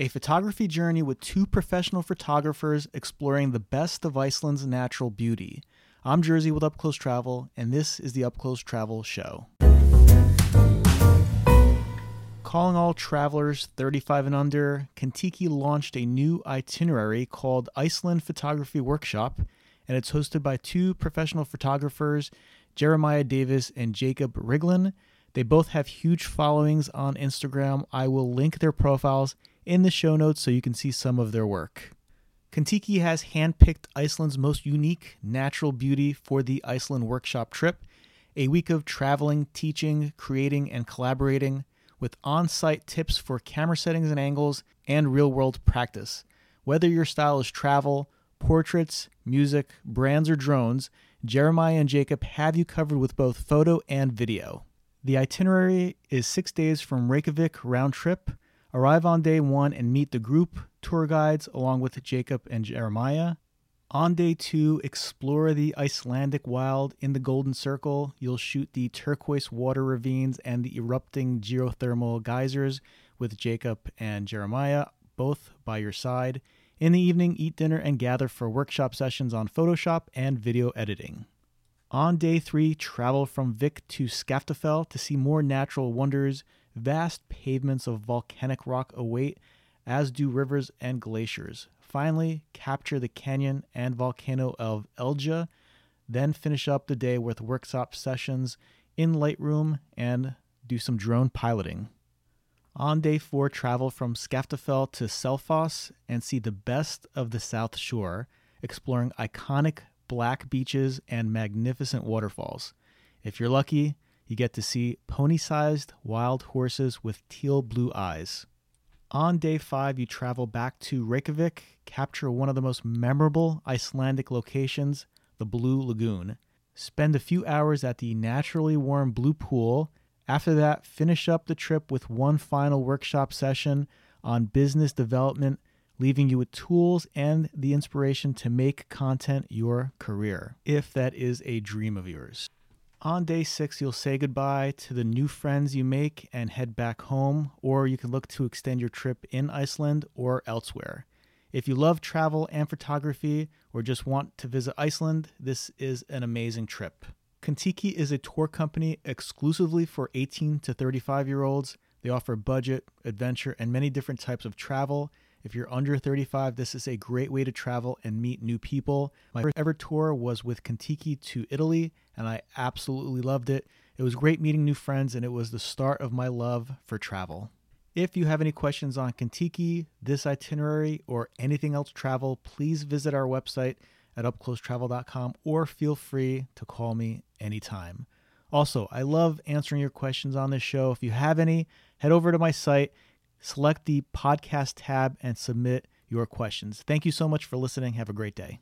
a photography journey with two professional photographers exploring the best of Iceland's natural beauty. I'm Jersey with Up Close Travel, and this is the Up Close Travel Show. Calling all travelers 35 and under, Contiki launched a new itinerary called Iceland Photography Workshop, and it's hosted by two professional photographers, Jeremiah Davis and Jacob Riglin. They both have huge followings on Instagram. I will link their profiles in the show notes so you can see some of their work. Contiki has handpicked Iceland's most unique natural beauty for the Iceland workshop trip, a week of traveling, teaching, creating, and collaborating with on site tips for camera settings and angles and real world practice. Whether your style is travel, portraits, music, brands, or drones, Jeremiah and Jacob have you covered with both photo and video. The itinerary is six days from Reykjavik round trip. Arrive on day one and meet the group, tour guides, along with Jacob and Jeremiah. On day two, explore the Icelandic wild in the Golden Circle. You'll shoot the turquoise water ravines and the erupting geothermal geysers with Jacob and Jeremiah, both by your side. In the evening, eat dinner and gather for workshop sessions on Photoshop and video editing. On day three, travel from Vik to Skaftafell to see more natural wonders. Vast pavements of volcanic rock await, as do rivers and glaciers. Finally, capture the canyon and volcano of Elja, then finish up the day with workshop sessions in Lightroom and do some drone piloting. On day four, travel from Skaftafell to Selfoss and see the best of the South Shore, exploring iconic black beaches and magnificent waterfalls. If you're lucky, you get to see pony sized wild horses with teal blue eyes. On day five, you travel back to Reykjavik, capture one of the most memorable Icelandic locations, the Blue Lagoon. Spend a few hours at the naturally warm Blue Pool. After that, finish up the trip with one final workshop session on business development, leaving you with tools and the inspiration to make content your career, if that is a dream of yours. On day six, you'll say goodbye to the new friends you make and head back home, or you can look to extend your trip in Iceland or elsewhere. If you love travel and photography, or just want to visit Iceland, this is an amazing trip. Contiki is a tour company exclusively for 18 to 35 year olds. They offer budget, adventure, and many different types of travel if you're under 35, this is a great way to travel and meet new people. My first ever tour was with Contiki to Italy, and I absolutely loved it. It was great meeting new friends, and it was the start of my love for travel. If you have any questions on Contiki, this itinerary, or anything else travel, please visit our website at upclosetravel.com or feel free to call me anytime. Also, I love answering your questions on this show. If you have any, head over to my site select the podcast tab and submit your questions. Thank you so much for listening. Have a great day.